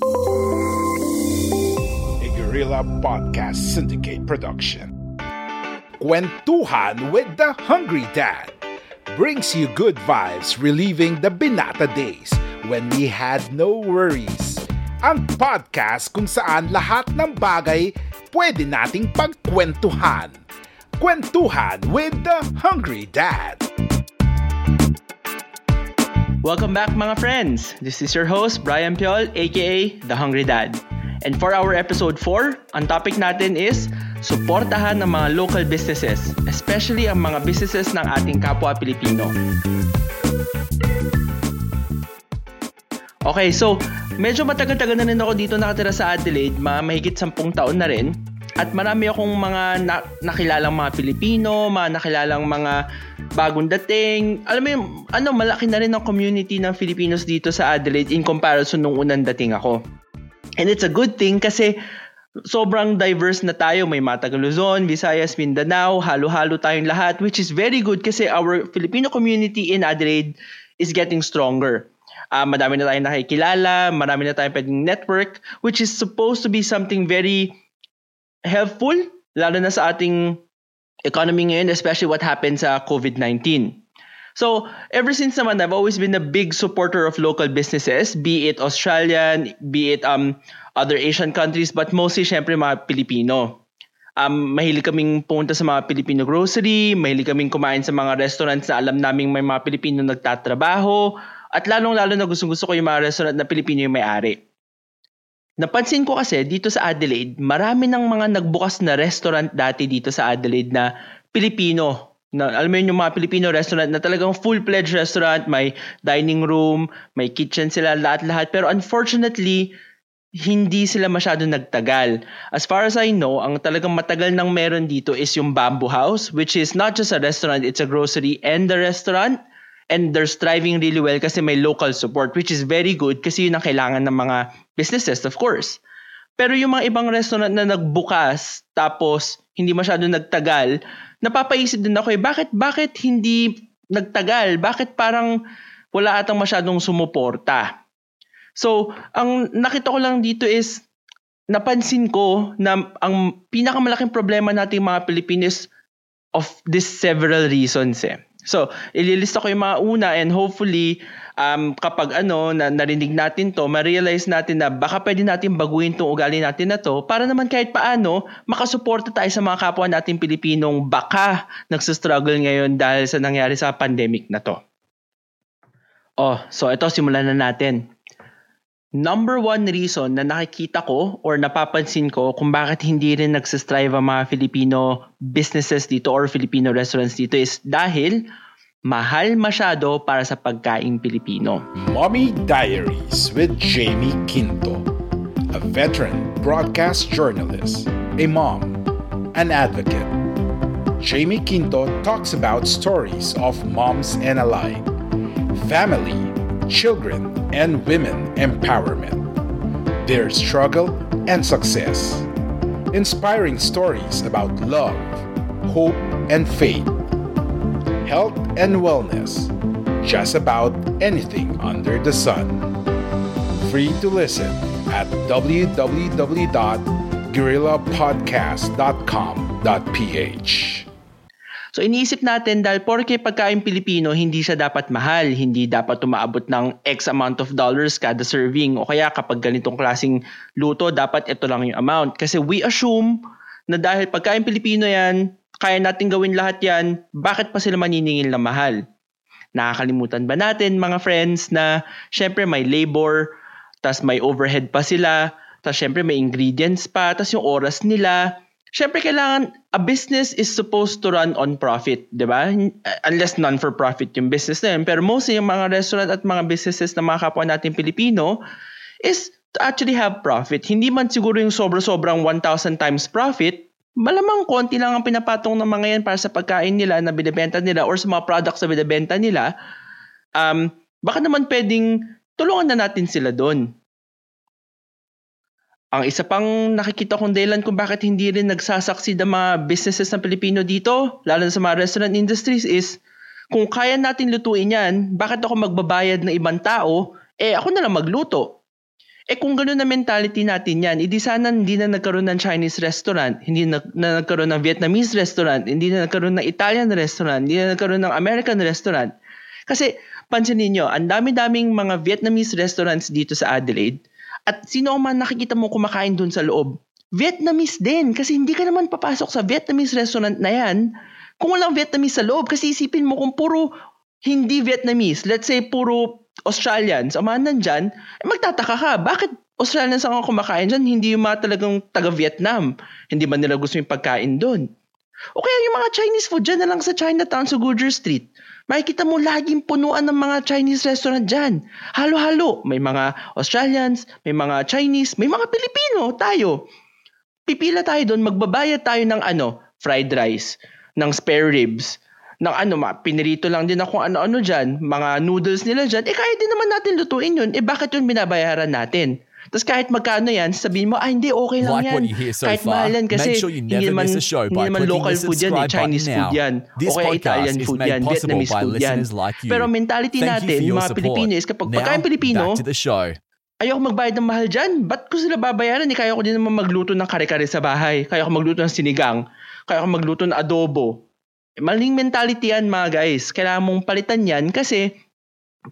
A Guerrilla Podcast Syndicate production. Kwentuhan with the Hungry Dad brings you good vibes relieving the binata days when we had no worries. Ang podcast kung saan lahat ng bagay pwede nating pagkwentuhan. Kwentuhan with the Hungry Dad. Welcome back mga friends! This is your host, Brian Piol, aka The Hungry Dad. And for our episode 4, ang topic natin is suportahan ng mga local businesses, especially ang mga businesses ng ating kapwa Pilipino. Okay, so medyo matagal-tagal na rin ako dito nakatira sa Adelaide, mga mahigit 10 taon na rin. At marami akong mga na- nakilalang mga Pilipino, mga nakilalang mga bagong dating. Alam mo yung, ano, malaki na rin ang community ng Filipinos dito sa Adelaide in comparison nung unang dating ako. And it's a good thing kasi sobrang diverse na tayo. May mga taga Luzon, Visayas, Mindanao, halo-halo tayong lahat, which is very good kasi our Filipino community in Adelaide is getting stronger. Uh, madami na tayong nakikilala, marami na tayong pwedeng network, which is supposed to be something very helpful, lalo na sa ating economy ngayon, especially what happened sa COVID-19. So, ever since naman, I've always been a big supporter of local businesses, be it Australian, be it um, other Asian countries, but mostly, syempre, mga Pilipino. Um, mahilig kaming pumunta sa mga Filipino grocery, mahilig kaming kumain sa mga restaurants na alam naming may mga Pilipino nagtatrabaho, at lalong-lalo na gustong-gusto ko yung mga restaurant na Pilipino yung may-ari. Napansin ko kasi dito sa Adelaide, marami ng mga nagbukas na restaurant dati dito sa Adelaide na Pilipino. Na, alam mo yun yung mga Pilipino restaurant na talagang full-fledged restaurant, may dining room, may kitchen sila, lahat-lahat. Pero unfortunately, hindi sila masyado nagtagal. As far as I know, ang talagang matagal nang meron dito is yung Bamboo House, which is not just a restaurant, it's a grocery and a restaurant. And they're striving really well kasi may local support, which is very good kasi yun ang kailangan ng mga businesses, of course. Pero yung mga ibang restaurant na nagbukas, tapos hindi masyado nagtagal, napapaisip din ako eh, bakit, bakit hindi nagtagal? Bakit parang wala atang masyadong sumuporta? So, ang nakita ko lang dito is, napansin ko na ang pinakamalaking problema nating mga Pilipinos of these several reasons eh. So, ililista ko yung mga una and hopefully um, kapag ano, na, narinig natin to, ma-realize natin na baka pwede natin baguhin tong ugali natin na to para naman kahit paano makasuporta tayo sa mga kapwa nating Pilipinong baka nagsustruggle ngayon dahil sa nangyari sa pandemic na to. Oh, so ito simulan na natin. Number one reason na nakikita ko or napapansin ko kung bakit hindi rin nagsistrive ang mga Filipino businesses dito or Filipino restaurants dito is dahil mahal masyado para sa pagkaing Pilipino. Mommy Diaries with Jamie Quinto, a veteran broadcast journalist, a mom, an advocate. Jamie Quinto talks about stories of moms and alike, family, children, and women empowerment, their struggle and success, inspiring stories about love, hope, and faith, health and wellness, just about anything under the sun. Free to listen at www.guerrillapodcast.com.ph. So iniisip natin dahil porke pagkain Pilipino hindi siya dapat mahal, hindi dapat umaabot ng X amount of dollars kada serving. O kaya kapag ganitong klasing luto dapat ito lang yung amount. Kasi we assume na dahil pagkain Pilipino yan, kaya natin gawin lahat yan, bakit pa sila maniningil na mahal? Nakakalimutan ba natin mga friends na syempre may labor, tas may overhead pa sila, tas syempre may ingredients pa, tas yung oras nila, syempre kailangan a business is supposed to run on profit, 'di ba? Unless non for profit yung business na yun. Pero mostly yung mga restaurant at mga businesses na mga kapwa natin Pilipino is to actually have profit. Hindi man siguro yung sobra-sobrang 1,000 times profit, malamang konti lang ang pinapatong ng mga yan para sa pagkain nila na binibenta nila or sa mga products na binibenta nila, um, baka naman pwedeng tulungan na natin sila doon. Ang isa pang nakikita kong dahilan kung bakit hindi rin nagsasucceed ang mga businesses ng Pilipino dito, lalo na sa mga restaurant industries is, kung kaya natin lutuin yan, bakit ako magbabayad ng ibang tao? Eh ako na lang magluto. Eh kung gano'n na mentality natin yan, edi sana hindi na nagkaroon ng Chinese restaurant, hindi na, na nagkaroon ng Vietnamese restaurant, hindi na nagkaroon ng Italian restaurant, hindi na nagkaroon ng American restaurant. Kasi pansinin nyo, ang dami-daming mga Vietnamese restaurants dito sa Adelaide at sino man nakikita mo kumakain doon sa loob, Vietnamese din. Kasi hindi ka naman papasok sa Vietnamese restaurant na yan kung walang Vietnamese sa loob. Kasi isipin mo kung puro hindi Vietnamese, let's say puro Australians, mga nandyan, eh magtataka ka, bakit Australians ang kumakain dyan, hindi yung mga talagang taga-Vietnam. Hindi ba nila gusto yung pagkain doon? O kaya yung mga Chinese food dyan na lang sa Chinatown sa Goodyear Street. Makikita mo laging punuan ng mga Chinese restaurant dyan. Halo-halo. May mga Australians, may mga Chinese, may mga Pilipino tayo. Pipila tayo doon, magbabayad tayo ng ano, fried rice, ng spare ribs, ng ano, ma, pinirito lang din ako ano-ano dyan, mga noodles nila dyan, eh kaya din naman natin lutuin yun. Eh bakit yun binabayaran natin? Tapos kahit magkano yan, sabihin mo, ah hindi, okay lang like yan. What you hear so kahit far, mahal yan kasi make sure you hindi never naman, miss a show hindi by naman local food yan, eh, Chinese food yan. This o kaya podcast Italian food yan, Vietnamese food yan. like you. Pero mentality Thank natin, mga support. Pilipino is kapag pagkain Pilipino, back to the show. ayoko magbayad ng mahal dyan. Ba't ko sila babayaran? Eh, kaya ko din naman magluto ng kare-kare sa bahay. Kaya ko magluto ng sinigang. Kaya ko magluto ng adobo. Maling mentality yan mga guys. Kailangan mong palitan yan kasi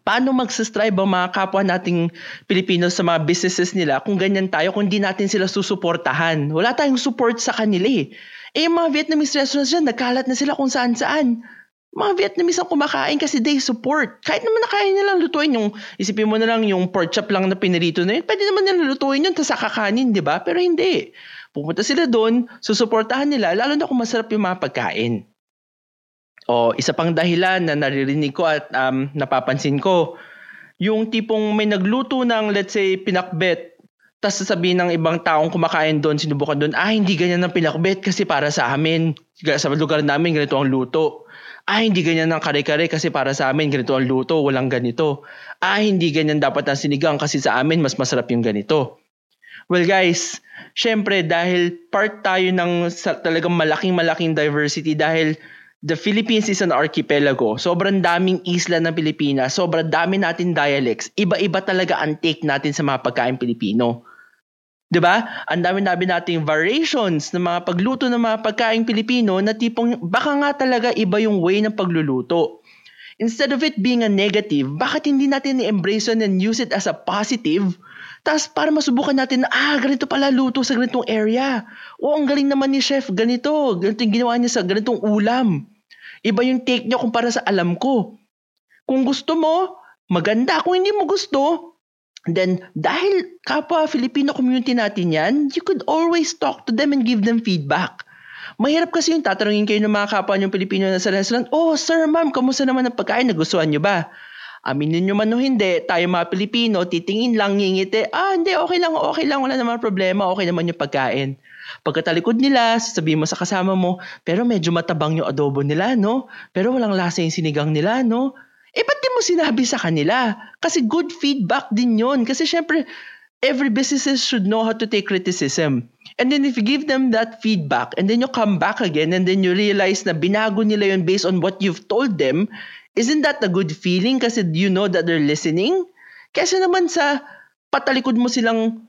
paano magsastrive ang mga kapwa nating Pilipino sa mga businesses nila kung ganyan tayo, kung hindi natin sila susuportahan. Wala tayong support sa kanila eh. Eh mga Vietnamese restaurants dyan, nagkalat na sila kung saan-saan. Mga Vietnamese ang kumakain kasi they support. Kahit naman nakaya nilang lutuin yung, isipin mo na lang yung pork chop lang na pinirito na yun, pwede naman nilang lutuin yun, tapos kakanin, di ba? Pero hindi. Pupunta sila doon, susuportahan nila, lalo na kung masarap yung mga pagkain. O isa pang dahilan na naririnig ko at um, napapansin ko, yung tipong may nagluto ng let's say pinakbet, tapos sasabihin ng ibang taong kumakain doon, sinubukan doon, ah hindi ganyan ng pinakbet kasi para sa amin, sa lugar namin ganito ang luto. Ah, hindi ganyan ng kare-kare kasi para sa amin ganito ang luto, walang ganito. Ah, hindi ganyan dapat ang sinigang kasi sa amin mas masarap yung ganito. Well guys, syempre dahil part tayo ng sa, talagang malaking malaking diversity dahil the Philippines is an archipelago. Sobrang daming isla ng Pilipinas, sobrang dami natin dialects. Iba-iba talaga ang take natin sa mga pagkain Pilipino. 'Di ba? Ang dami-dami nating variations ng mga pagluto ng mga pagkain Pilipino na tipong baka nga talaga iba yung way ng pagluluto. Instead of it being a negative, bakit hindi natin i-embrace and use it as a positive? Tapos para masubukan natin na, ah, ganito pala luto sa ganitong area. O, ang galing naman ni chef, ganito. Ganito yung ginawa niya sa ganitong ulam. Iba yung take niya kumpara sa alam ko. Kung gusto mo, maganda. Kung hindi mo gusto, then dahil kapwa Filipino community natin yan, you could always talk to them and give them feedback. Mahirap kasi yung tatanungin kayo ng mga kapwa niyong Pilipino na sa restaurant, Oh, sir, ma'am, kamusta naman ang pagkain? Nagustuhan niyo ba? Aminin nyo man o hindi, tayo mga Pilipino, titingin lang, ngingiti, ah, hindi, okay lang, okay lang, wala naman problema, okay naman yung pagkain. Pagkatalikod nila, sasabihin mo sa kasama mo, pero medyo matabang yung adobo nila, no? Pero walang lasa yung sinigang nila, no? Eh, ba't di mo sinabi sa kanila? Kasi good feedback din yon Kasi syempre, every businesses should know how to take criticism. And then if you give them that feedback, and then you come back again, and then you realize na binago nila yun based on what you've told them, isn't that a good feeling kasi you know that they're listening? Kasi naman sa patalikod mo silang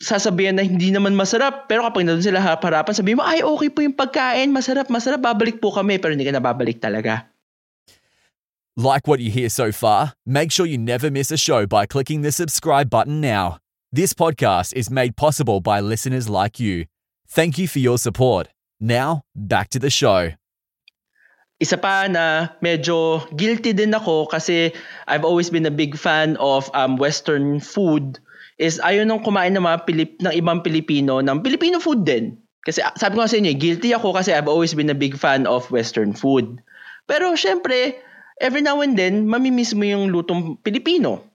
sasabihan na hindi naman masarap, pero kapag nandun sila harapan, sabihin mo, ay okay po yung pagkain, masarap, masarap, babalik po kami, pero hindi ka na babalik talaga. Like what you hear so far? Make sure you never miss a show by clicking the subscribe button now. This podcast is made possible by listeners like you. Thank you for your support. Now, back to the show. Isa pa na medyo guilty din ako kasi I've always been a big fan of um, Western food is ayaw nang kumain ng mga Pilip, ng ibang Pilipino ng Filipino food din. Kasi ah, sabi ko sa inyo, guilty ako kasi I've always been a big fan of Western food. Pero syempre, every now and then, mamimiss mo yung lutong Pilipino.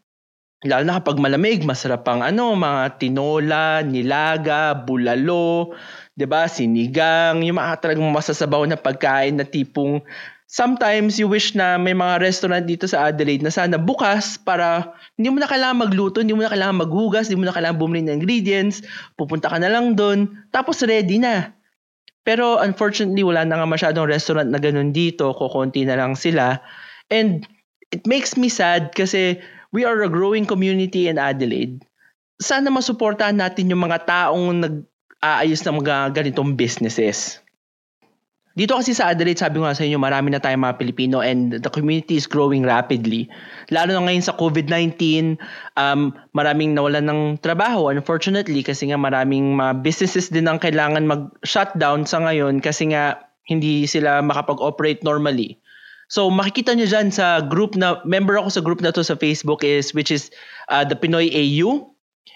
Lalo na kapag malamig, masarap pang ano, mga tinola, nilaga, bulalo, 'di ba? Sinigang, yung mga talagang masasabaw na pagkain na tipong sometimes you wish na may mga restaurant dito sa Adelaide na sana bukas para hindi mo na kailangan magluto, hindi mo na kailangan maghugas, hindi mo na kailangan bumili ng ingredients, pupunta ka na lang doon, tapos ready na. Pero unfortunately, wala na nga masyadong restaurant na ganun dito, kukunti na lang sila. And it makes me sad kasi we are a growing community in Adelaide. Sana masuportahan natin yung mga taong nag-aayos ng mga ganitong businesses. Dito kasi sa Adelaide, sabi ko nga sa inyo, marami na tayong mga Pilipino and the community is growing rapidly. Lalo na ngayon sa COVID-19, um, maraming nawalan ng trabaho unfortunately kasi nga maraming mga businesses din ang kailangan mag-shutdown sa ngayon kasi nga hindi sila makapag-operate normally. So makikita nyo dyan sa group na, member ako sa group na to sa Facebook is, which is uh, the Pinoy AU.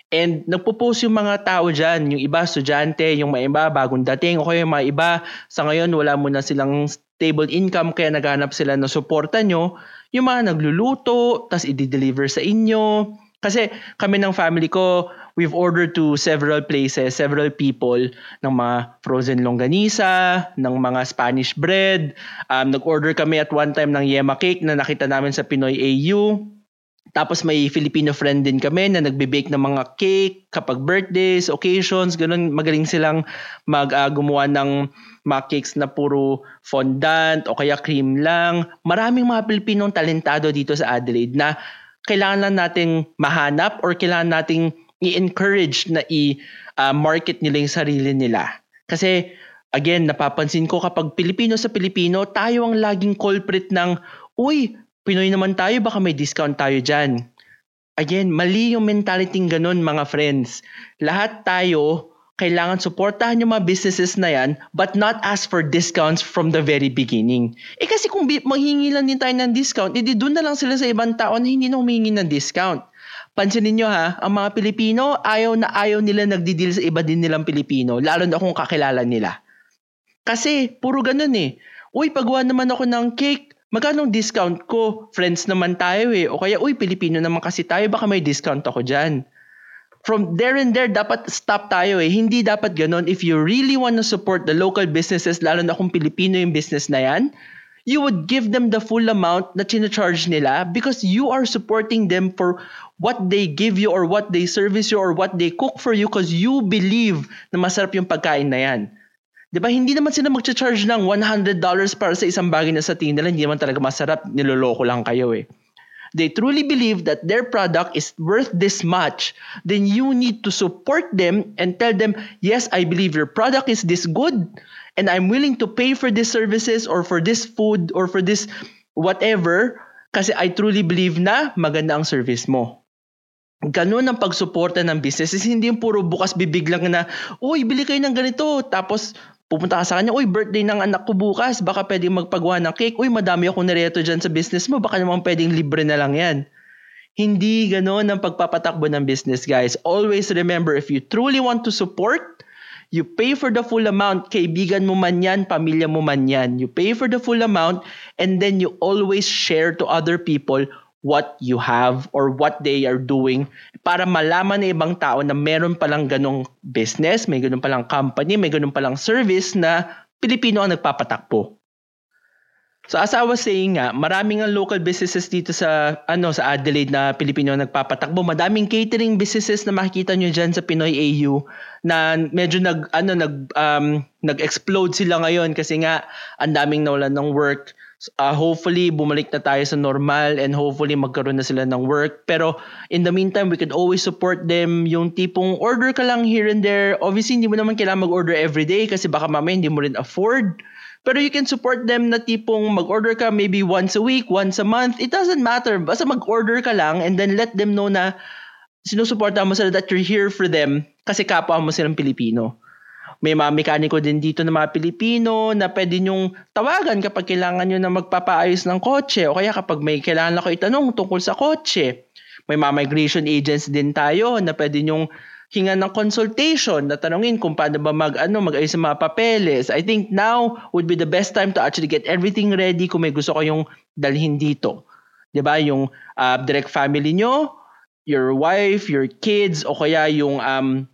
And nagpo-post yung mga tao dyan, yung iba estudyante, yung mga iba bagong dating, o kaya yung mga iba sa ngayon wala mo na silang stable income kaya naghanap sila ng suporta nyo. Yung mga nagluluto, tas i-deliver sa inyo. Kasi kami ng family ko, we've ordered to several places, several people ng mga frozen longganisa, ng mga Spanish bread. Um, nag-order kami at one time ng yema cake na nakita namin sa Pinoy AU. Tapos may Filipino friend din kami na nagbe-bake ng mga cake kapag birthdays, occasions, ganun magaling silang mag uh, gumawa ng mga cakes na puro fondant o kaya cream lang. Maraming mga Pilipinong talentado dito sa Adelaide na kailangan lang nating mahanap or kailangan nating i-encourage na i-market uh, nila yung sarili nila. Kasi again, napapansin ko kapag Pilipino sa Pilipino, tayo ang laging culprit ng, uy, Pinoy naman tayo, baka may discount tayo dyan. Again, mali yung mentality ganun mga friends. Lahat tayo, kailangan suportahan yung mga businesses na yan but not ask for discounts from the very beginning. Eh kasi kung manghingi lang din tayo ng discount, edi doon na lang sila sa ibang tao na hindi na humingi ng discount. Pansinin nyo ha, ang mga Pilipino, ayaw na ayaw nila nagdi-deal sa iba din nilang Pilipino, lalo na kung kakilala nila. Kasi, puro ganun eh. Uy, pagawa naman ako ng cake, magkano discount ko? Friends naman tayo eh. O kaya, uy, Pilipino naman kasi tayo, baka may discount ako dyan. From there and there, dapat stop tayo eh. Hindi dapat ganun. If you really want to support the local businesses, lalo na kung Pilipino yung business na yan, you would give them the full amount na charge nila because you are supporting them for what they give you or what they service you or what they cook for you because you believe na masarap yung pagkain na yan. 'Di ba? Hindi naman sila magcha-charge ng $100 para sa isang bagay na sa tingin nila hindi naman talaga masarap, niloloko lang kayo eh. They truly believe that their product is worth this much, then you need to support them and tell them, "Yes, I believe your product is this good and I'm willing to pay for these services or for this food or for this whatever kasi I truly believe na maganda ang service mo. Ganun ang pagsuporta ng businesses. Hindi yung puro bukas bibig lang na, uy, bili kayo ng ganito. Tapos pupunta ka sa kanya, uy, birthday ng anak ko bukas, baka pwedeng magpagawa ng cake. Uy, madami akong nareto dyan sa business mo, baka naman pwedeng libre na lang yan. Hindi ganoon ang pagpapatakbo ng business, guys. Always remember, if you truly want to support, You pay for the full amount, kaibigan mo man yan, pamilya mo man yan. You pay for the full amount and then you always share to other people what you have or what they are doing para malaman ng ibang tao na meron palang ganong business, may ganong palang company, may ganong palang service na Pilipino ang nagpapatakbo. So as I was saying nga, maraming ang local businesses dito sa ano sa Adelaide na Pilipino nagpapatakbo. Madaming catering businesses na makikita nyo diyan sa Pinoy AU na medyo nag ano nag um, nag-explode sila ngayon kasi nga ang daming nawalan ng work. Uh, hopefully bumalik na tayo sa normal and hopefully magkaroon na sila ng work. Pero in the meantime, we can always support them. Yung tipong order ka lang here and there. Obviously, hindi mo naman kailangan mag-order every day kasi baka mamaya hindi mo rin afford pero you can support them na tipong mag-order ka maybe once a week, once a month. It doesn't matter. Basta mag-order ka lang and then let them know na sinusuporta mo sila that you're here for them kasi kapwa mo silang Pilipino. May mga mekaniko din dito na mga Pilipino na pwede nyong tawagan kapag kailangan nyo na magpapaayos ng kotse o kaya kapag may kailangan ako itanong tungkol sa kotse. May mga migration agents din tayo na pwede nyong hinga ng consultation na tanungin kung paano ba mag ano mag-ayos ng mga papeles. I think now would be the best time to actually get everything ready kung may gusto kayong dalhin dito. 'Di ba? Yung uh, direct family nyo, your wife, your kids, o kaya yung um,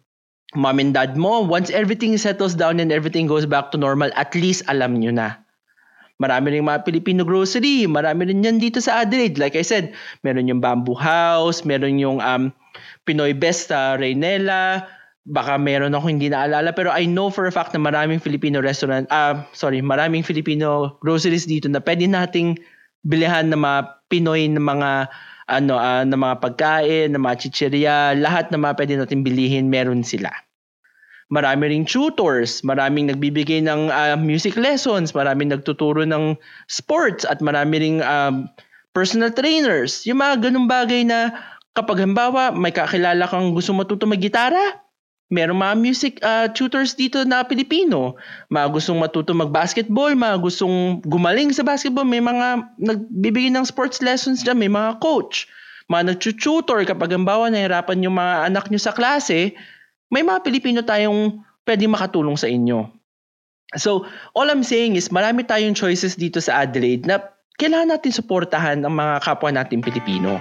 mom and dad mo, once everything settles down and everything goes back to normal, at least alam nyo na. Marami rin mga Filipino grocery, marami rin yan dito sa Adelaide. Like I said, meron yung Bamboo House, meron yung um, Pinoy Best sa Reynela, baka meron ako hindi naalala pero I know for a fact na maraming Filipino restaurant uh, sorry maraming Filipino groceries dito na pwede nating bilihan ng mga Pinoy na mga ano uh, na mga pagkain, na mga chichirya, lahat na mga pwede natin bilihin meron sila. Marami ring tutors, maraming nagbibigay ng uh, music lessons, maraming nagtuturo ng sports at marami ring um, personal trainers. Yung mga ganung bagay na kapag halimbawa may kakilala kang gusto matuto mag-gitara, Meron mga music uh, tutors dito na Pilipino. Mga gustong matuto mag-basketball, mga gustong gumaling sa basketball, may mga nagbibigay ng sports lessons dyan, may mga coach. Mga nag-tutor kapag halimbawa nahirapan yung mga anak nyo sa klase, may mga Pilipino tayong pwede makatulong sa inyo. So, all I'm saying is marami tayong choices dito sa Adelaide na kailangan natin suportahan ang mga kapwa natin Pilipino.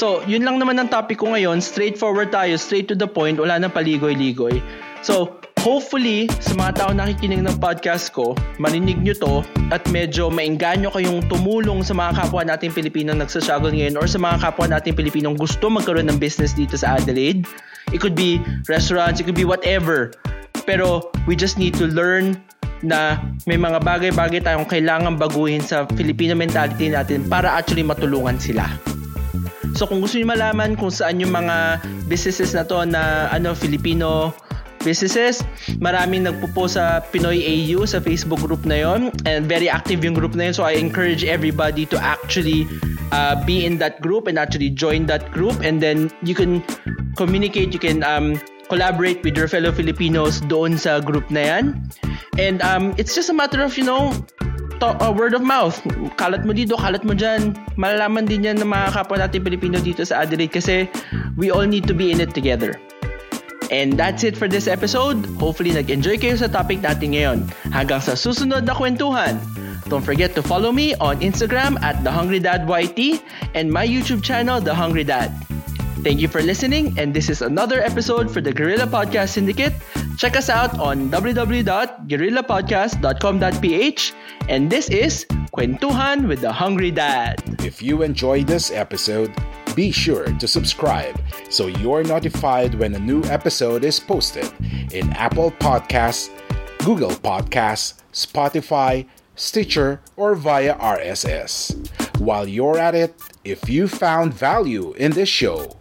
So, yun lang naman ang topic ko ngayon. Straightforward tayo, straight to the point, wala nang paligoy-ligoy. So, hopefully, sa mga tao nakikinig ng podcast ko, marinig nyo to at medyo maingganyo kayong tumulong sa mga kapwa nating Pilipino nagsastruggle ngayon or sa mga kapwa nating Pilipinong gusto magkaroon ng business dito sa Adelaide. It could be restaurants, it could be whatever. Pero we just need to learn na may mga bagay-bagay tayong kailangan baguhin sa Filipino mentality natin para actually matulungan sila. So kung gusto niyo malaman kung saan yung mga businesses na to na ano Filipino businesses. Maraming nagpo-post sa Pinoy AU sa Facebook group na yon and very active yung group na yon. So I encourage everybody to actually uh, be in that group and actually join that group and then you can communicate, you can um, collaborate with your fellow Filipinos doon sa group na yan. And um, it's just a matter of, you know, to, uh, word of mouth. Kalat mo dito, kalat mo dyan. Malalaman din yan ng mga kapwa natin Pilipino dito sa Adelaide kasi we all need to be in it together. And that's it for this episode. Hopefully nag-enjoy kayo sa topic natin ngayon. Hanggang sa susunod na kwentuhan. Don't forget to follow me on Instagram at The Hungry Dad YT and my YouTube channel, The Hungry Dad. Thank you for listening, and this is another episode for the Guerrilla Podcast Syndicate. Check us out on www.guerrillapodcast.com.ph, and this is Kwentuhan with the Hungry Dad. If you enjoyed this episode, be sure to subscribe so you're notified when a new episode is posted in Apple Podcasts, Google Podcasts, Spotify, Stitcher, or via RSS. While you're at it, if you found value in this show,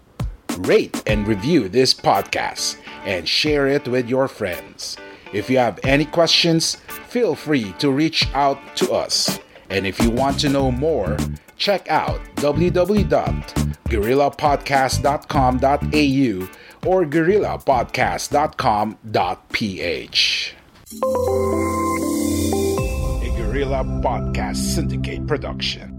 rate and review this podcast, and share it with your friends. If you have any questions, feel free to reach out to us. And if you want to know more, check out www.guerrillapodcast.com.au or guerrillapodcast.com.ph. A Guerrilla Podcast Syndicate production.